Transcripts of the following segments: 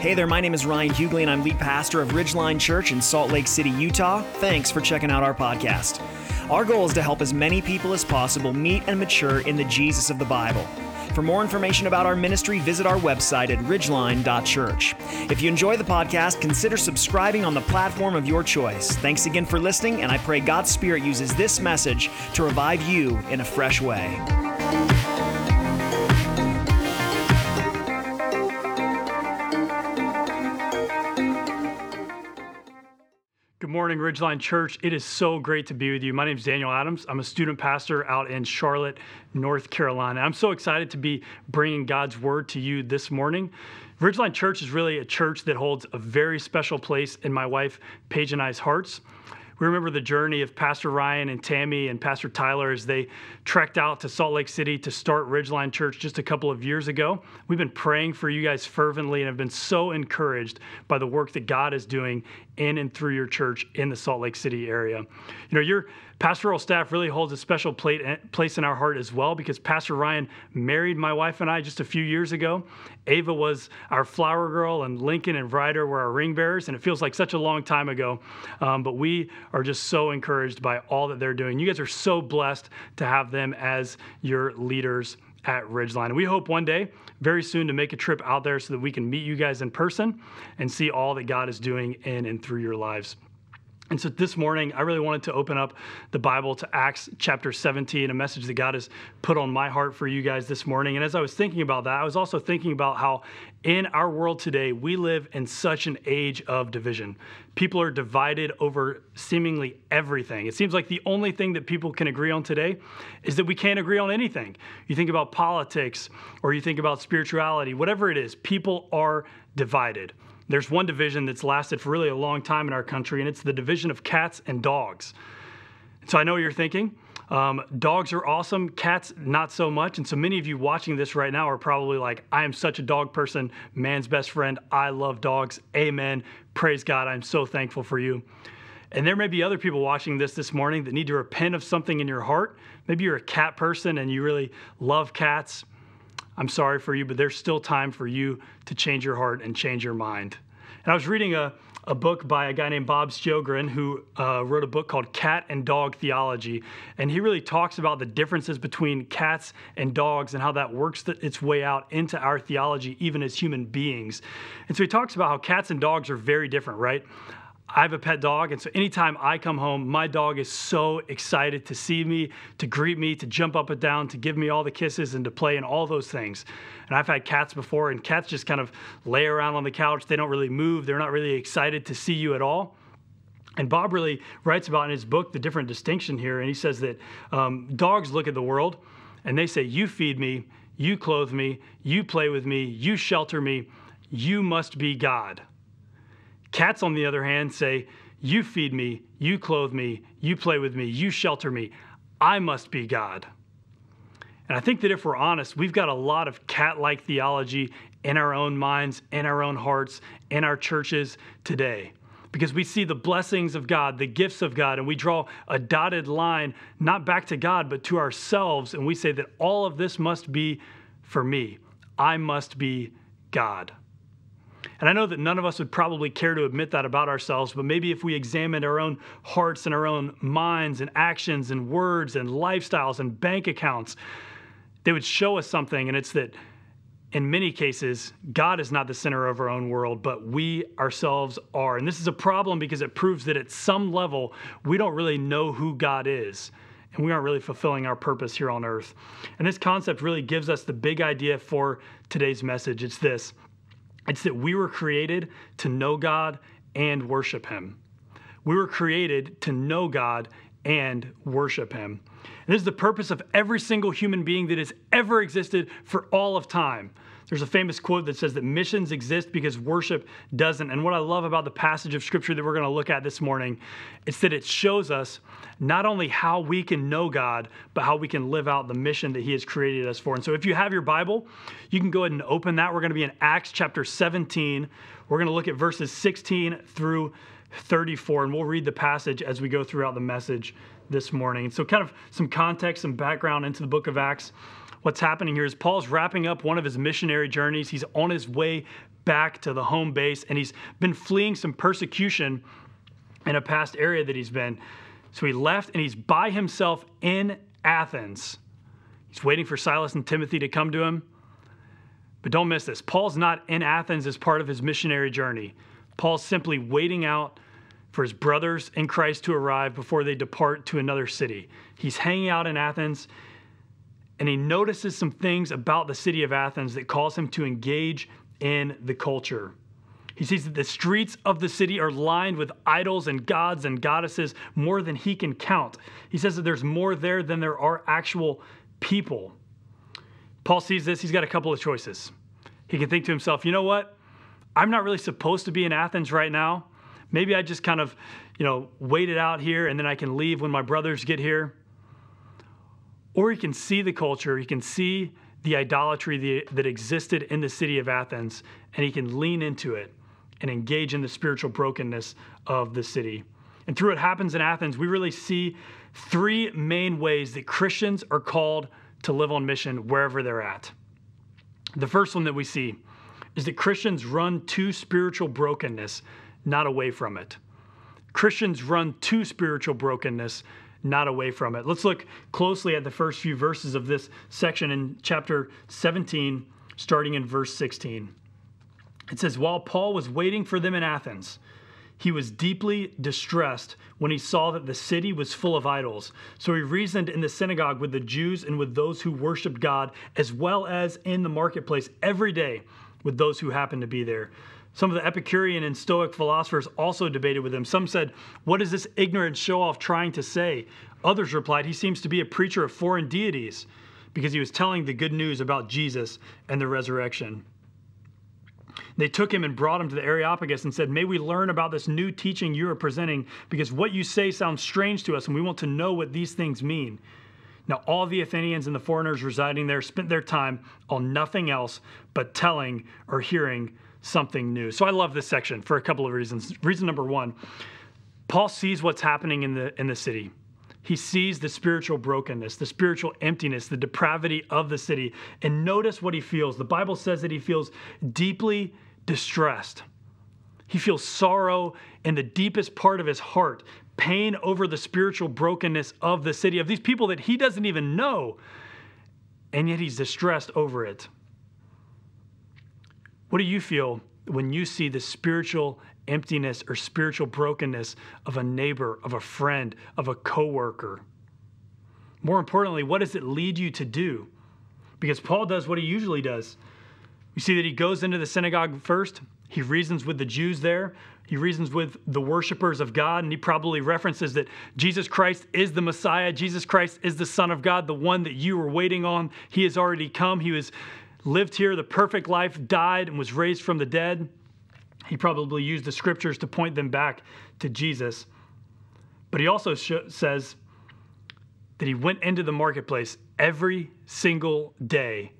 Hey there, my name is Ryan Hughley, and I'm lead pastor of Ridgeline Church in Salt Lake City, Utah. Thanks for checking out our podcast. Our goal is to help as many people as possible meet and mature in the Jesus of the Bible. For more information about our ministry, visit our website at ridgeline.church. If you enjoy the podcast, consider subscribing on the platform of your choice. Thanks again for listening, and I pray God's Spirit uses this message to revive you in a fresh way. Morning, Ridgeline Church. It is so great to be with you. My name is Daniel Adams. I'm a student pastor out in Charlotte, North Carolina. I'm so excited to be bringing God's word to you this morning. Ridgeline Church is really a church that holds a very special place in my wife, Paige, and I's hearts. We remember the journey of Pastor Ryan and Tammy and Pastor Tyler as they trekked out to Salt Lake City to start Ridgeline Church just a couple of years ago. We've been praying for you guys fervently and have been so encouraged by the work that God is doing in and through your church in the Salt Lake City area. You know, your pastoral staff really holds a special place in our heart as well because Pastor Ryan married my wife and I just a few years ago. Ava was our flower girl, and Lincoln and Ryder were our ring bearers, and it feels like such a long time ago. Um, but we are just so encouraged by all that they're doing. You guys are so blessed to have them as your leaders at Ridgeline. And we hope one day, very soon, to make a trip out there so that we can meet you guys in person and see all that God is doing in and through your lives. And so this morning, I really wanted to open up the Bible to Acts chapter 17, a message that God has put on my heart for you guys this morning. And as I was thinking about that, I was also thinking about how in our world today, we live in such an age of division. People are divided over seemingly everything. It seems like the only thing that people can agree on today is that we can't agree on anything. You think about politics or you think about spirituality, whatever it is, people are divided there's one division that's lasted for really a long time in our country, and it's the division of cats and dogs. So I know what you're thinking, um, dogs are awesome, cats not so much. And so many of you watching this right now are probably like, I am such a dog person, man's best friend. I love dogs. Amen. Praise God. I'm so thankful for you. And there may be other people watching this this morning that need to repent of something in your heart. Maybe you're a cat person and you really love cats. I'm sorry for you, but there's still time for you to change your heart and change your mind. And I was reading a, a book by a guy named Bob Sjogren who uh, wrote a book called Cat and Dog Theology. And he really talks about the differences between cats and dogs and how that works its way out into our theology, even as human beings. And so he talks about how cats and dogs are very different, right? I have a pet dog, and so anytime I come home, my dog is so excited to see me, to greet me, to jump up and down, to give me all the kisses, and to play and all those things. And I've had cats before, and cats just kind of lay around on the couch. They don't really move, they're not really excited to see you at all. And Bob really writes about in his book the different distinction here, and he says that um, dogs look at the world and they say, You feed me, you clothe me, you play with me, you shelter me, you must be God. Cats, on the other hand, say, You feed me, you clothe me, you play with me, you shelter me. I must be God. And I think that if we're honest, we've got a lot of cat like theology in our own minds, in our own hearts, in our churches today. Because we see the blessings of God, the gifts of God, and we draw a dotted line, not back to God, but to ourselves. And we say that all of this must be for me. I must be God. And I know that none of us would probably care to admit that about ourselves, but maybe if we examined our own hearts and our own minds and actions and words and lifestyles and bank accounts, they would show us something. And it's that in many cases, God is not the center of our own world, but we ourselves are. And this is a problem because it proves that at some level, we don't really know who God is. And we aren't really fulfilling our purpose here on earth. And this concept really gives us the big idea for today's message. It's this it's that we were created to know God and worship Him. We were created to know God and worship Him. And this is the purpose of every single human being that has ever existed for all of time. There's a famous quote that says that missions exist because worship doesn't. And what I love about the passage of scripture that we're going to look at this morning, it's that it shows us not only how we can know God, but how we can live out the mission that He has created us for. And so if you have your Bible, you can go ahead and open that. We're going to be in Acts chapter 17. We're going to look at verses 16 through 34, and we'll read the passage as we go throughout the message this morning. So, kind of some context, some background into the book of Acts. What's happening here is Paul's wrapping up one of his missionary journeys. He's on his way back to the home base, and he's been fleeing some persecution in a past area that he's been. So he left and he's by himself in Athens. He's waiting for Silas and Timothy to come to him. But don't miss this Paul's not in Athens as part of his missionary journey. Paul's simply waiting out for his brothers in Christ to arrive before they depart to another city. He's hanging out in Athens and he notices some things about the city of Athens that cause him to engage in the culture. He sees that the streets of the city are lined with idols and gods and goddesses more than he can count. He says that there's more there than there are actual people. Paul sees this, he's got a couple of choices. He can think to himself, you know what? I'm not really supposed to be in Athens right now. Maybe I just kind of, you know, wait it out here and then I can leave when my brothers get here. Or he can see the culture, he can see the idolatry that existed in the city of Athens, and he can lean into it and engage in the spiritual brokenness of the city. And through what happens in Athens, we really see three main ways that Christians are called to live on mission wherever they're at. The first one that we see is that Christians run to spiritual brokenness, not away from it. Christians run to spiritual brokenness, not away from it. Let's look closely at the first few verses of this section in chapter 17, starting in verse 16. It says, While Paul was waiting for them in Athens, he was deeply distressed when he saw that the city was full of idols. So he reasoned in the synagogue with the Jews and with those who worshiped God, as well as in the marketplace every day with those who happened to be there. Some of the Epicurean and Stoic philosophers also debated with him. Some said, What is this ignorant show off trying to say? Others replied, He seems to be a preacher of foreign deities because he was telling the good news about Jesus and the resurrection. They took him and brought him to the Areopagus and said, May we learn about this new teaching you are presenting, because what you say sounds strange to us, and we want to know what these things mean. Now, all the Athenians and the foreigners residing there spent their time on nothing else but telling or hearing something new. So I love this section for a couple of reasons. Reason number one, Paul sees what's happening in the in the city. He sees the spiritual brokenness, the spiritual emptiness, the depravity of the city. And notice what he feels. The Bible says that he feels deeply distressed. He feels sorrow in the deepest part of his heart, pain over the spiritual brokenness of the city, of these people that he doesn't even know. And yet he's distressed over it. What do you feel when you see the spiritual emptiness or spiritual brokenness of a neighbor, of a friend, of a coworker? More importantly, what does it lead you to do? Because Paul does what he usually does. You see that he goes into the synagogue first. He reasons with the Jews there. He reasons with the worshipers of God, and he probably references that Jesus Christ is the Messiah. Jesus Christ is the Son of God, the one that you were waiting on. He has already come. He was lived here the perfect life, died, and was raised from the dead. He probably used the scriptures to point them back to Jesus. But he also sh- says that he went into the marketplace every single day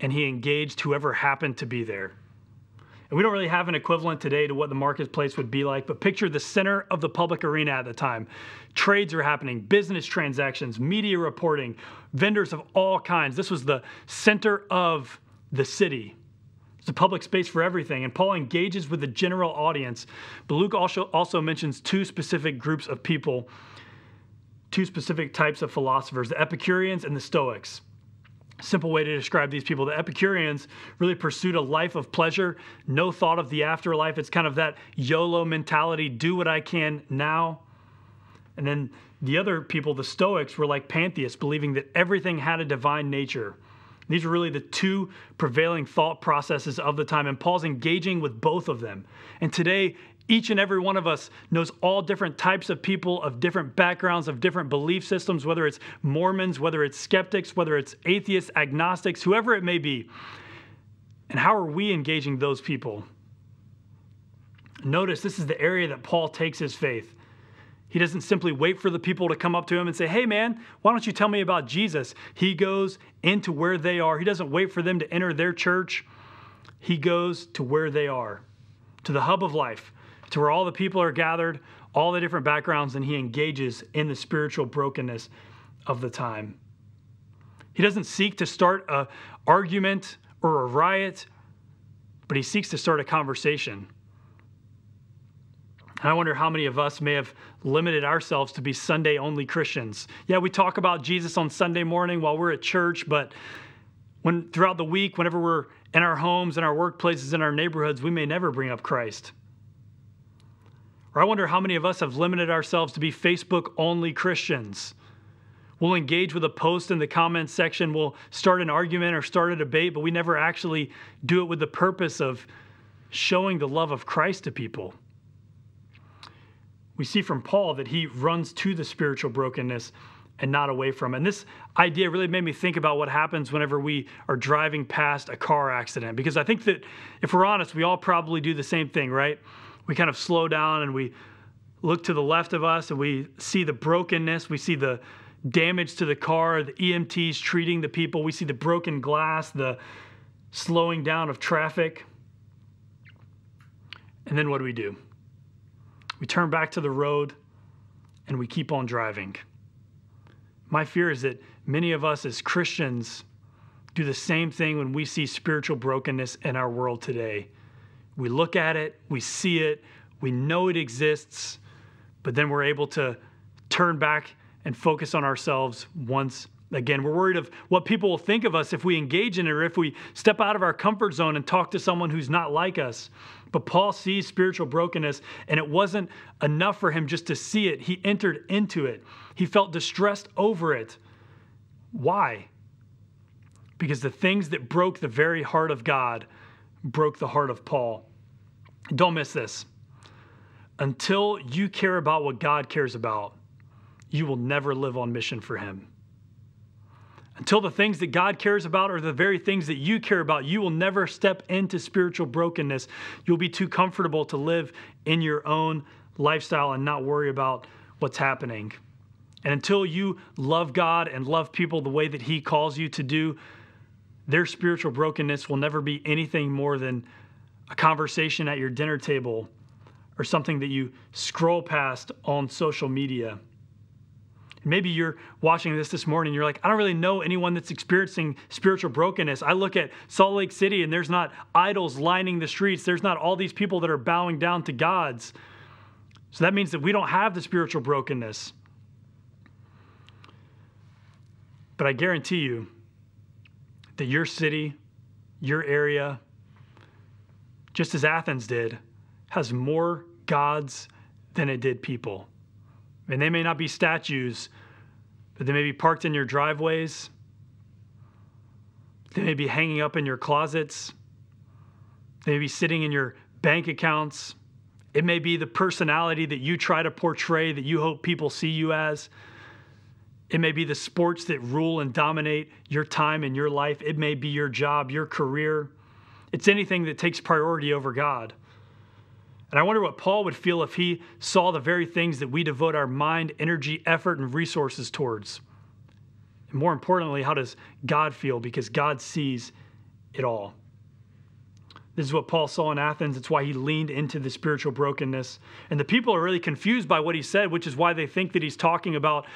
and he engaged whoever happened to be there. And we don't really have an equivalent today to what the marketplace would be like, but picture the center of the public arena at the time. Trades are happening, business transactions, media reporting, vendors of all kinds. This was the center of the city. It's a public space for everything. And Paul engages with the general audience. But Luke also, also mentions two specific groups of people, two specific types of philosophers the Epicureans and the Stoics. Simple way to describe these people. The Epicureans really pursued a life of pleasure, no thought of the afterlife. It's kind of that YOLO mentality do what I can now. And then the other people, the Stoics, were like pantheists, believing that everything had a divine nature. These are really the two prevailing thought processes of the time, and Paul's engaging with both of them. And today, each and every one of us knows all different types of people of different backgrounds, of different belief systems, whether it's Mormons, whether it's skeptics, whether it's atheists, agnostics, whoever it may be. And how are we engaging those people? Notice this is the area that Paul takes his faith. He doesn't simply wait for the people to come up to him and say, Hey, man, why don't you tell me about Jesus? He goes into where they are. He doesn't wait for them to enter their church. He goes to where they are, to the hub of life, to where all the people are gathered, all the different backgrounds and he engages in the spiritual brokenness of the time. He doesn't seek to start a argument or a riot, but he seeks to start a conversation. I wonder how many of us may have limited ourselves to be Sunday only Christians. Yeah, we talk about Jesus on Sunday morning while we're at church, but when throughout the week, whenever we're in our homes, in our workplaces, in our neighborhoods, we may never bring up Christ. Or I wonder how many of us have limited ourselves to be Facebook only Christians. We'll engage with a post in the comments section, we'll start an argument or start a debate, but we never actually do it with the purpose of showing the love of Christ to people. We see from Paul that he runs to the spiritual brokenness and not away from. And this idea really made me think about what happens whenever we are driving past a car accident. Because I think that if we're honest, we all probably do the same thing, right? We kind of slow down and we look to the left of us and we see the brokenness, we see the damage to the car, the EMTs treating the people, we see the broken glass, the slowing down of traffic. And then what do we do? We turn back to the road and we keep on driving. My fear is that many of us as Christians do the same thing when we see spiritual brokenness in our world today. We look at it, we see it, we know it exists, but then we're able to turn back and focus on ourselves once again. We're worried of what people will think of us if we engage in it or if we step out of our comfort zone and talk to someone who's not like us. But Paul sees spiritual brokenness, and it wasn't enough for him just to see it. He entered into it, he felt distressed over it. Why? Because the things that broke the very heart of God broke the heart of Paul. Don't miss this. Until you care about what God cares about, you will never live on mission for Him. Until the things that God cares about are the very things that you care about, you will never step into spiritual brokenness. You'll be too comfortable to live in your own lifestyle and not worry about what's happening. And until you love God and love people the way that He calls you to do, their spiritual brokenness will never be anything more than a conversation at your dinner table or something that you scroll past on social media. Maybe you're watching this this morning, you're like, I don't really know anyone that's experiencing spiritual brokenness. I look at Salt Lake City and there's not idols lining the streets, there's not all these people that are bowing down to gods. So that means that we don't have the spiritual brokenness. But I guarantee you that your city, your area, just as Athens did, has more gods than it did people. And they may not be statues, but they may be parked in your driveways. They may be hanging up in your closets. They may be sitting in your bank accounts. It may be the personality that you try to portray that you hope people see you as. It may be the sports that rule and dominate your time and your life. It may be your job, your career. It's anything that takes priority over God. And I wonder what Paul would feel if he saw the very things that we devote our mind, energy, effort, and resources towards. And more importantly, how does God feel? Because God sees it all. This is what Paul saw in Athens. It's why he leaned into the spiritual brokenness. And the people are really confused by what he said, which is why they think that he's talking about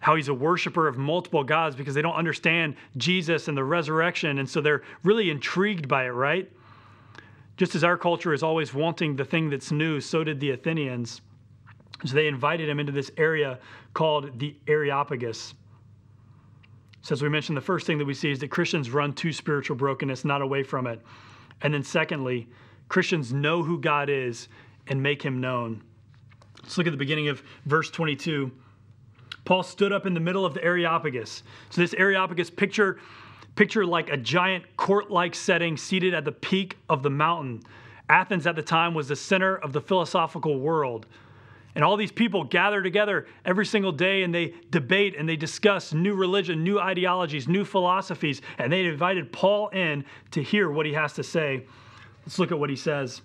how he's a worshiper of multiple gods because they don't understand Jesus and the resurrection. And so they're really intrigued by it, right? Just as our culture is always wanting the thing that's new, so did the Athenians. So they invited him into this area called the Areopagus. So, as we mentioned, the first thing that we see is that Christians run to spiritual brokenness, not away from it. And then, secondly, Christians know who God is and make him known. Let's look at the beginning of verse 22. Paul stood up in the middle of the Areopagus. So, this Areopagus picture Picture like a giant court like setting seated at the peak of the mountain. Athens at the time was the center of the philosophical world. And all these people gather together every single day and they debate and they discuss new religion, new ideologies, new philosophies. And they invited Paul in to hear what he has to say. Let's look at what he says.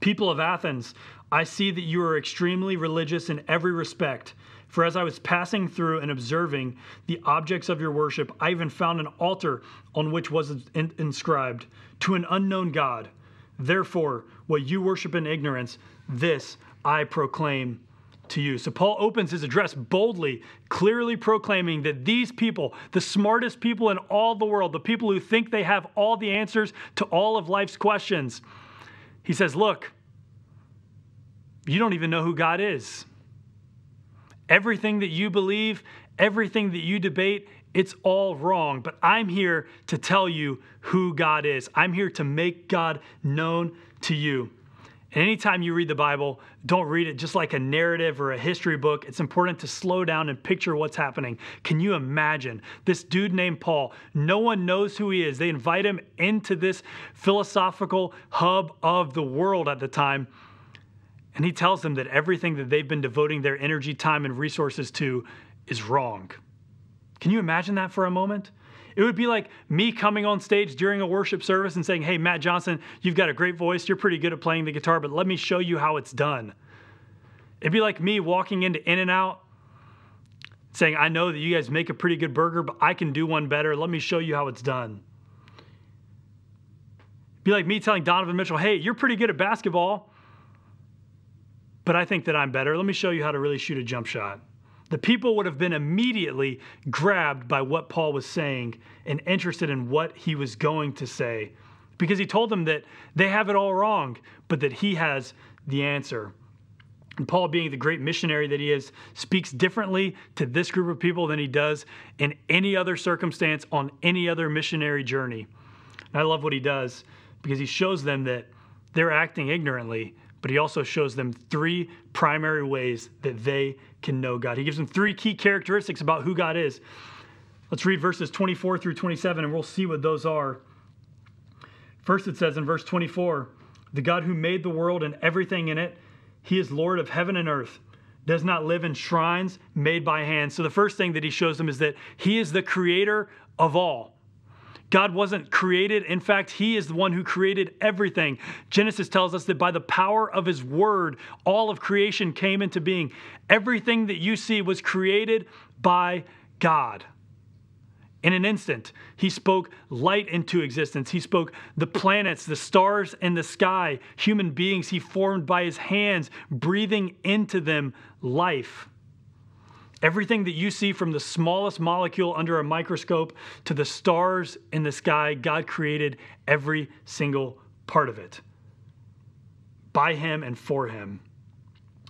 People of Athens, I see that you are extremely religious in every respect. For as I was passing through and observing the objects of your worship, I even found an altar on which was inscribed, To an unknown God. Therefore, what you worship in ignorance, this I proclaim to you. So Paul opens his address boldly, clearly proclaiming that these people, the smartest people in all the world, the people who think they have all the answers to all of life's questions, he says, Look, you don't even know who God is. Everything that you believe, everything that you debate, it's all wrong. But I'm here to tell you who God is. I'm here to make God known to you. And anytime you read the Bible, don't read it just like a narrative or a history book. It's important to slow down and picture what's happening. Can you imagine this dude named Paul? No one knows who he is. They invite him into this philosophical hub of the world at the time. And he tells them that everything that they've been devoting their energy, time, and resources to is wrong. Can you imagine that for a moment? It would be like me coming on stage during a worship service and saying, Hey, Matt Johnson, you've got a great voice. You're pretty good at playing the guitar, but let me show you how it's done. It'd be like me walking into In N Out saying, I know that you guys make a pretty good burger, but I can do one better. Let me show you how it's done. It'd be like me telling Donovan Mitchell, Hey, you're pretty good at basketball, but I think that I'm better. Let me show you how to really shoot a jump shot. The people would have been immediately grabbed by what Paul was saying and interested in what he was going to say because he told them that they have it all wrong, but that he has the answer. And Paul, being the great missionary that he is, speaks differently to this group of people than he does in any other circumstance on any other missionary journey. And I love what he does because he shows them that they're acting ignorantly, but he also shows them three primary ways that they can know God. He gives them three key characteristics about who God is. Let's read verses 24 through 27 and we'll see what those are. First, it says in verse 24 The God who made the world and everything in it, he is Lord of heaven and earth, does not live in shrines made by hands. So, the first thing that he shows them is that he is the creator of all. God wasn't created. In fact, He is the one who created everything. Genesis tells us that by the power of His word, all of creation came into being. Everything that you see was created by God. In an instant, he spoke light into existence. He spoke the planets, the stars in the sky, human beings he formed by his hands, breathing into them life. Everything that you see from the smallest molecule under a microscope to the stars in the sky, God created every single part of it by Him and for Him.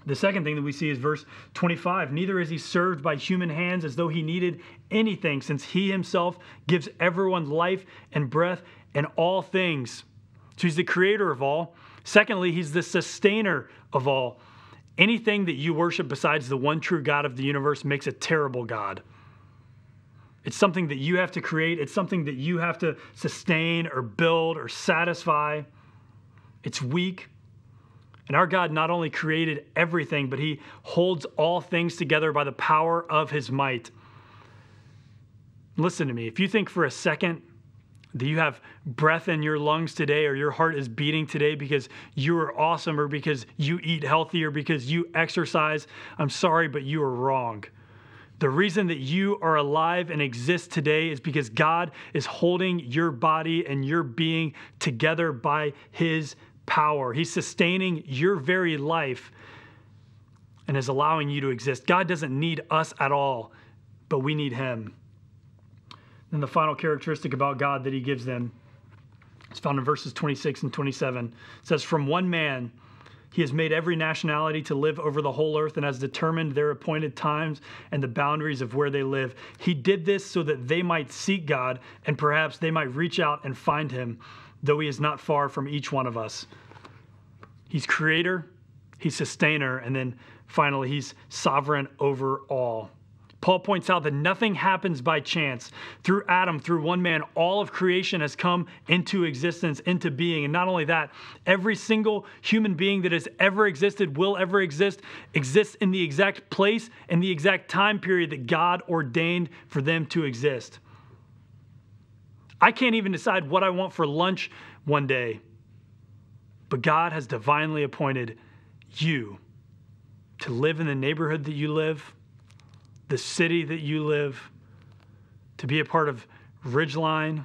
The second thing that we see is verse 25. Neither is he served by human hands as though he needed anything, since he himself gives everyone life and breath and all things. So he's the creator of all. Secondly, he's the sustainer of all. Anything that you worship besides the one true God of the universe makes a terrible God. It's something that you have to create, it's something that you have to sustain or build or satisfy. It's weak. And our God not only created everything, but He holds all things together by the power of His might. Listen to me. If you think for a second that you have breath in your lungs today or your heart is beating today because you are awesome or because you eat healthy or because you exercise, I'm sorry, but you are wrong. The reason that you are alive and exist today is because God is holding your body and your being together by His power. He's sustaining your very life and is allowing you to exist. God doesn't need us at all, but we need Him. And the final characteristic about God that he gives them is found in verses 26 and 27. It says, From one man, he has made every nationality to live over the whole earth and has determined their appointed times and the boundaries of where they live. He did this so that they might seek God and perhaps they might reach out and find him, though he is not far from each one of us. He's creator, he's sustainer, and then finally, he's sovereign over all. Paul points out that nothing happens by chance. Through Adam, through one man, all of creation has come into existence, into being. And not only that, every single human being that has ever existed, will ever exist, exists in the exact place and the exact time period that God ordained for them to exist. I can't even decide what I want for lunch one day, but God has divinely appointed you to live in the neighborhood that you live the city that you live, to be a part of Ridgeline,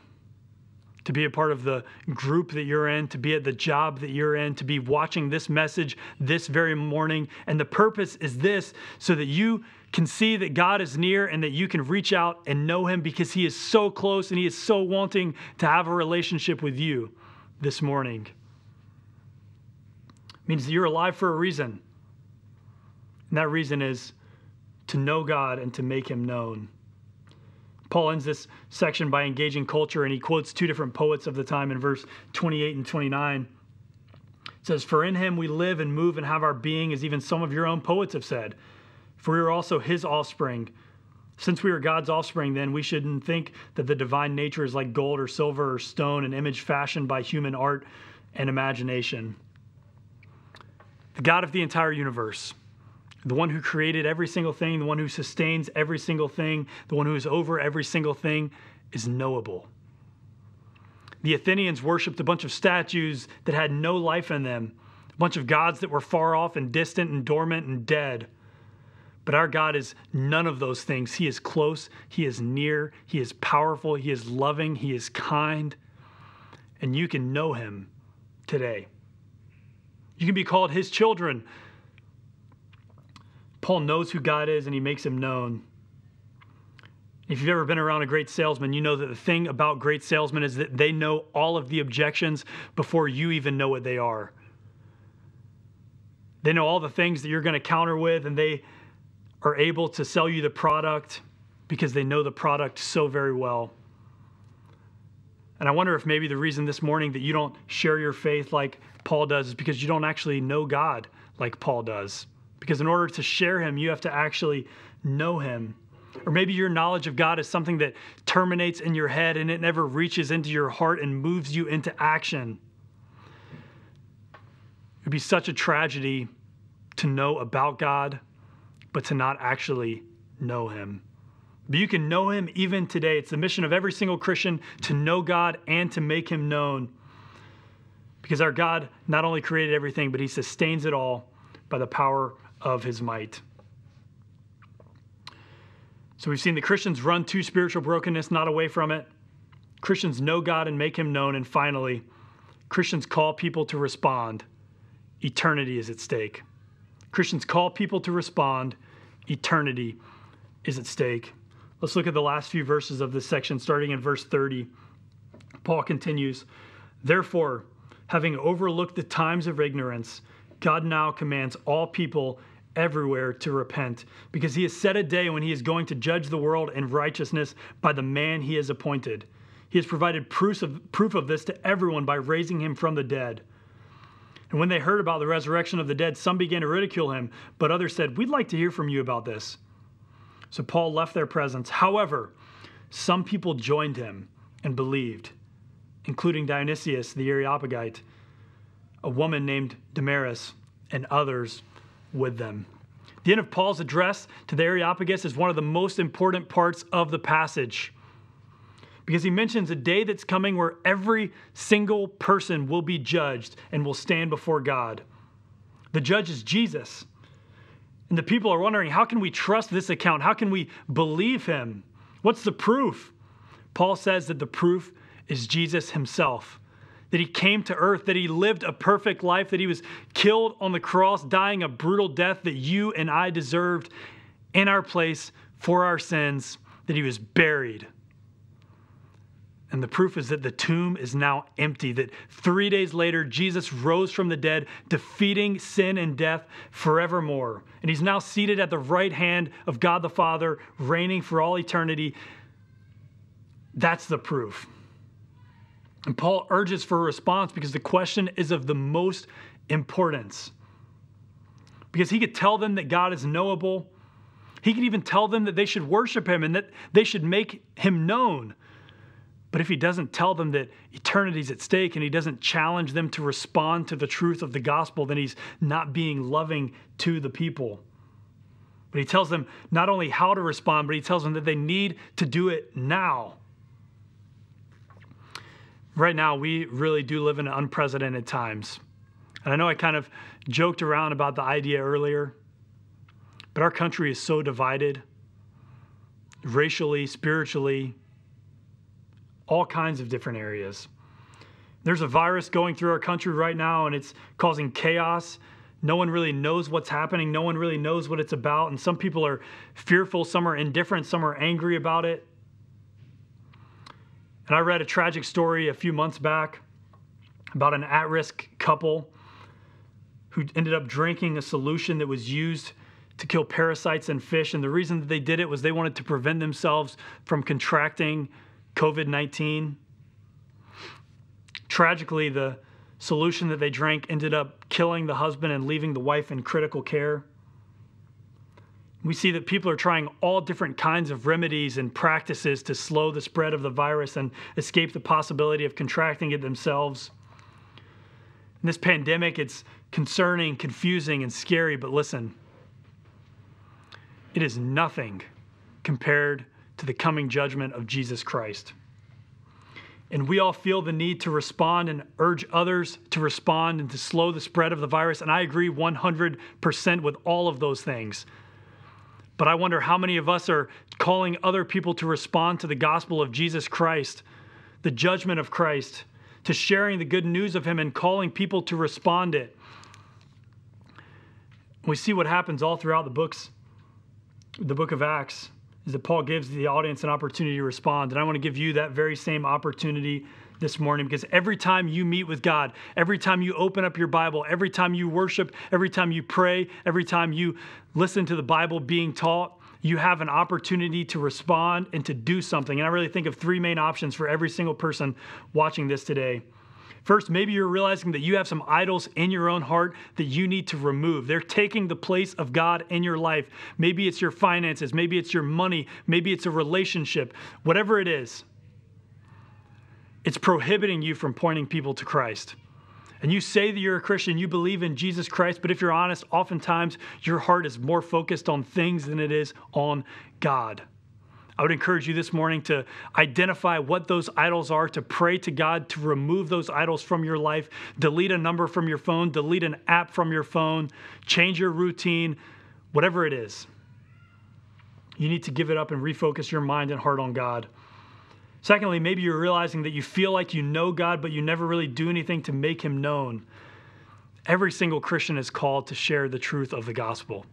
to be a part of the group that you're in, to be at the job that you're in, to be watching this message this very morning. And the purpose is this so that you can see that God is near and that you can reach out and know Him because He is so close and He is so wanting to have a relationship with you this morning. It means that you're alive for a reason. And that reason is to know God and to make Him known. Paul ends this section by engaging culture, and he quotes two different poets of the time in verse 28 and 29. It says, For in him we live and move and have our being, as even some of your own poets have said. For we are also his offspring. Since we are God's offspring, then we shouldn't think that the divine nature is like gold or silver or stone, an image fashioned by human art and imagination. The God of the entire universe the one who created every single thing, the one who sustains every single thing, the one who is over every single thing, is knowable. The Athenians worshiped a bunch of statues that had no life in them, a bunch of gods that were far off and distant and dormant and dead. But our God is none of those things. He is close, He is near, He is powerful, He is loving, He is kind, and you can know Him today. You can be called His children Paul knows who God is and he makes him known. If you've ever been around a great salesman, you know that the thing about great salesmen is that they know all of the objections before you even know what they are. They know all the things that you're going to counter with, and they are able to sell you the product because they know the product so very well. And I wonder if maybe the reason this morning that you don't share your faith like Paul does is because you don't actually know God like Paul does. Because in order to share him, you have to actually know him. Or maybe your knowledge of God is something that terminates in your head and it never reaches into your heart and moves you into action. It would be such a tragedy to know about God, but to not actually know him. But you can know him even today. It's the mission of every single Christian to know God and to make him known. Because our God not only created everything, but he sustains it all by the power of his might. So we've seen the Christians run to spiritual brokenness, not away from it. Christians know God and make him known. And finally, Christians call people to respond. Eternity is at stake. Christians call people to respond. Eternity is at stake. Let's look at the last few verses of this section, starting in verse 30. Paul continues Therefore, having overlooked the times of ignorance, God now commands all people everywhere to repent, because he has set a day when he is going to judge the world in righteousness by the man he has appointed. He has provided proof of, proof of this to everyone by raising him from the dead. And when they heard about the resurrection of the dead, some began to ridicule him, but others said, We'd like to hear from you about this. So Paul left their presence. However, some people joined him and believed, including Dionysius the Areopagite, a woman named Damaris, and others with them. The end of Paul's address to the Areopagus is one of the most important parts of the passage because he mentions a day that's coming where every single person will be judged and will stand before God. The judge is Jesus. And the people are wondering how can we trust this account? How can we believe him? What's the proof? Paul says that the proof is Jesus himself that he came to earth, that he lived a perfect life, that he was killed on the cross, dying a brutal death that you and I deserved in our place for our sins, that he was buried. And the proof is that the tomb is now empty, that three days later, Jesus rose from the dead, defeating sin and death forevermore. And he's now seated at the right hand of God the Father, reigning for all eternity. That's the proof. And Paul urges for a response because the question is of the most importance. Because he could tell them that God is knowable. He could even tell them that they should worship him and that they should make him known. But if he doesn't tell them that eternity is at stake and he doesn't challenge them to respond to the truth of the gospel, then he's not being loving to the people. But he tells them not only how to respond, but he tells them that they need to do it now right now we really do live in unprecedented times. And I know I kind of joked around about the idea earlier, but our country is so divided racially, spiritually, all kinds of different areas. There's a virus going through our country right now, and it's causing chaos. No one really knows what's happening. No one really knows what it's about. And some people are fearful, some are indifferent, some are angry about it. And I read a tragic story a few months back about an at risk couple who ended up drinking a solution that was used to kill parasites in fish. And the reason that they did it was they wanted to prevent themselves from contracting COVID 19. Tragically, the solution that they drank ended up killing the husband and leaving the wife in critical care. We see that people are trying all different kinds of remedies and practices to slow the spread of the virus and escape the possibility of contracting it themselves. In this pandemic, it's concerning, confusing, and scary, but listen, it is nothing compared to the coming judgment of Jesus Christ. And we all feel the need to respond and urge others to respond and to slow the spread of the virus. And I agree 100% with all of those things. But I wonder how many of us are calling other people to respond to the gospel of Jesus Christ, the judgment of Christ, to sharing the good news of Him and calling people to respond it. We see what happens all throughout the books, the book of Acts is that Paul gives the audience an opportunity to respond. And I want to give you that very same opportunity this morning because every time you meet with God, every time you open up your Bible, every time you worship, every time you pray, every time you listen to the Bible being taught, you have an opportunity to respond and to do something. And I really think of three main options for every single person watching this today. First, maybe you're realizing that you have some idols in your own heart that you need to remove. They're taking the place of God in your life. Maybe it's your finances, maybe it's your money, maybe it's a relationship, whatever it is. It's prohibiting you from pointing people to Christ. And you say that you're a Christian, you believe in Jesus Christ, but if you're honest, oftentimes your heart is more focused on things than it is on God. I would encourage you this morning to identify what those idols are, to pray to God to remove those idols from your life, delete a number from your phone, delete an app from your phone, change your routine, whatever it is. You need to give it up and refocus your mind and heart on God. Secondly, maybe you're realizing that you feel like you know God, but you never really do anything to make him known. Every single Christian is called to share the truth of the gospel.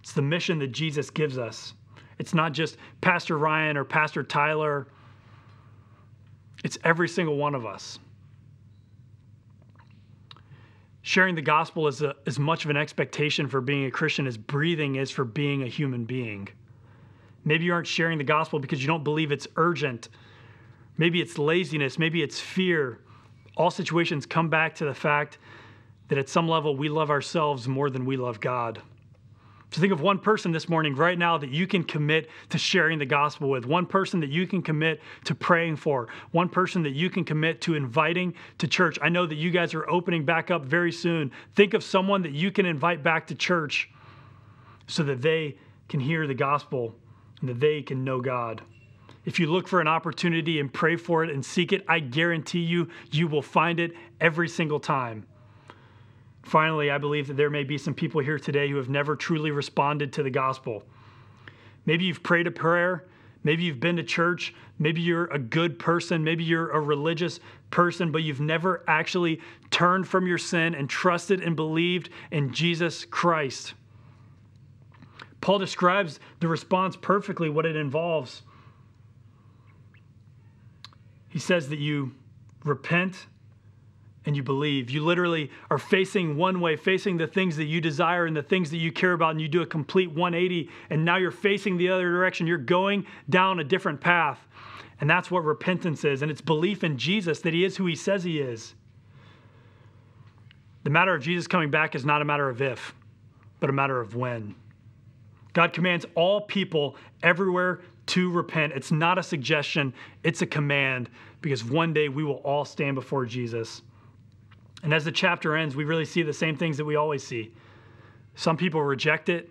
It's the mission that Jesus gives us. It's not just Pastor Ryan or Pastor Tyler, it's every single one of us. Sharing the gospel is as much of an expectation for being a Christian as breathing is for being a human being. Maybe you aren't sharing the gospel because you don't believe it's urgent. Maybe it's laziness. Maybe it's fear. All situations come back to the fact that at some level we love ourselves more than we love God. So think of one person this morning, right now, that you can commit to sharing the gospel with, one person that you can commit to praying for, one person that you can commit to inviting to church. I know that you guys are opening back up very soon. Think of someone that you can invite back to church so that they can hear the gospel and that they can know God. If you look for an opportunity and pray for it and seek it, I guarantee you, you will find it every single time. Finally, I believe that there may be some people here today who have never truly responded to the gospel. Maybe you've prayed a prayer. Maybe you've been to church. Maybe you're a good person. Maybe you're a religious person, but you've never actually turned from your sin and trusted and believed in Jesus Christ. Paul describes the response perfectly, what it involves. He says that you repent and you believe. You literally are facing one way, facing the things that you desire and the things that you care about, and you do a complete 180, and now you're facing the other direction. You're going down a different path. And that's what repentance is. And it's belief in Jesus that he is who he says he is. The matter of Jesus coming back is not a matter of if, but a matter of when. God commands all people everywhere to repent. It's not a suggestion, it's a command because one day we will all stand before Jesus. And as the chapter ends, we really see the same things that we always see. Some people reject it.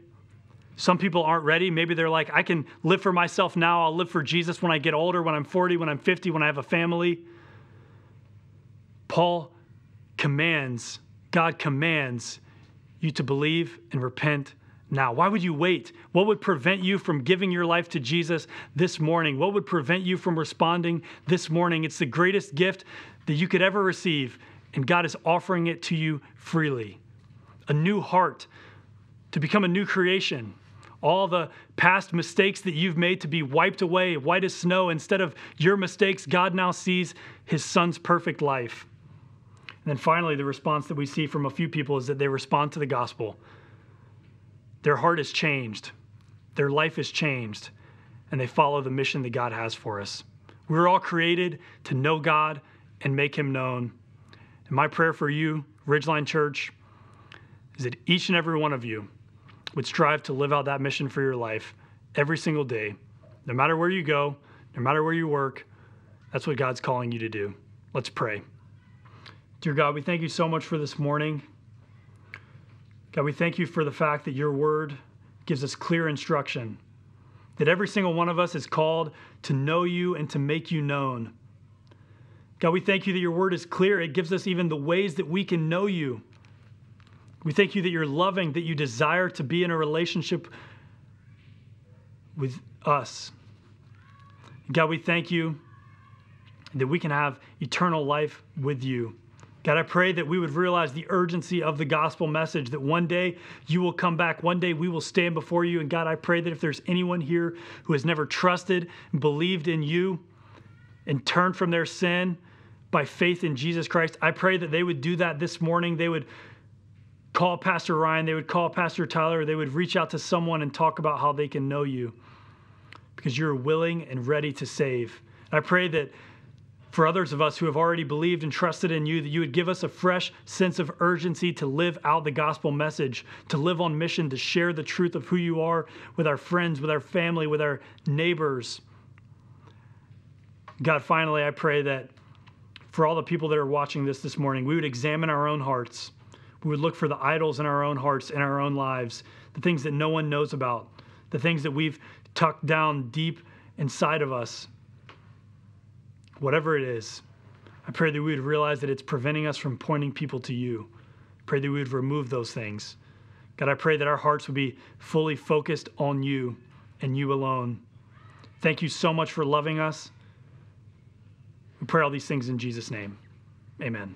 Some people aren't ready. Maybe they're like, I can live for myself now. I'll live for Jesus when I get older, when I'm 40, when I'm 50, when I have a family. Paul commands, God commands you to believe and repent now? Why would you wait? What would prevent you from giving your life to Jesus this morning? What would prevent you from responding this morning? It's the greatest gift that you could ever receive, and God is offering it to you freely. A new heart to become a new creation. All the past mistakes that you've made to be wiped away, white as snow. Instead of your mistakes, God now sees his son's perfect life. And then finally, the response that we see from a few people is that they respond to the gospel. Their heart is changed, their life is changed, and they follow the mission that God has for us. We were all created to know God and make Him known. And my prayer for you, Ridgeline Church, is that each and every one of you would strive to live out that mission for your life every single day, no matter where you go, no matter where you work. That's what God's calling you to do. Let's pray. Dear God, we thank you so much for this morning. God, we thank you for the fact that your word gives us clear instruction, that every single one of us is called to know you and to make you known. God, we thank you that your word is clear. It gives us even the ways that we can know you. We thank you that you're loving, that you desire to be in a relationship with us. God, we thank you that we can have eternal life with you. God, I pray that we would realize the urgency of the gospel message, that one day you will come back, one day we will stand before you. And God, I pray that if there's anyone here who has never trusted and believed in you and turned from their sin by faith in Jesus Christ, I pray that they would do that this morning. They would call Pastor Ryan, they would call Pastor Tyler, they would reach out to someone and talk about how they can know you because you're willing and ready to save. I pray that for others of us who have already believed and trusted in you, that you would give us a fresh sense of urgency to live out the gospel message, to live on mission, to share the truth of who you are with our friends, with our family, with our neighbors. God, finally, I pray that for all the people that are watching this this morning, we would examine our own hearts. We would look for the idols in our own hearts, in our own lives, the things that no one knows about, the things that we've tucked down deep inside of us whatever it is, I pray that we would realize that it's preventing us from pointing people to you. Pray that we would remove those things. God, I pray that our hearts would be fully focused on you and you alone. Thank you so much for loving us. We pray all these things in Jesus' name. Amen.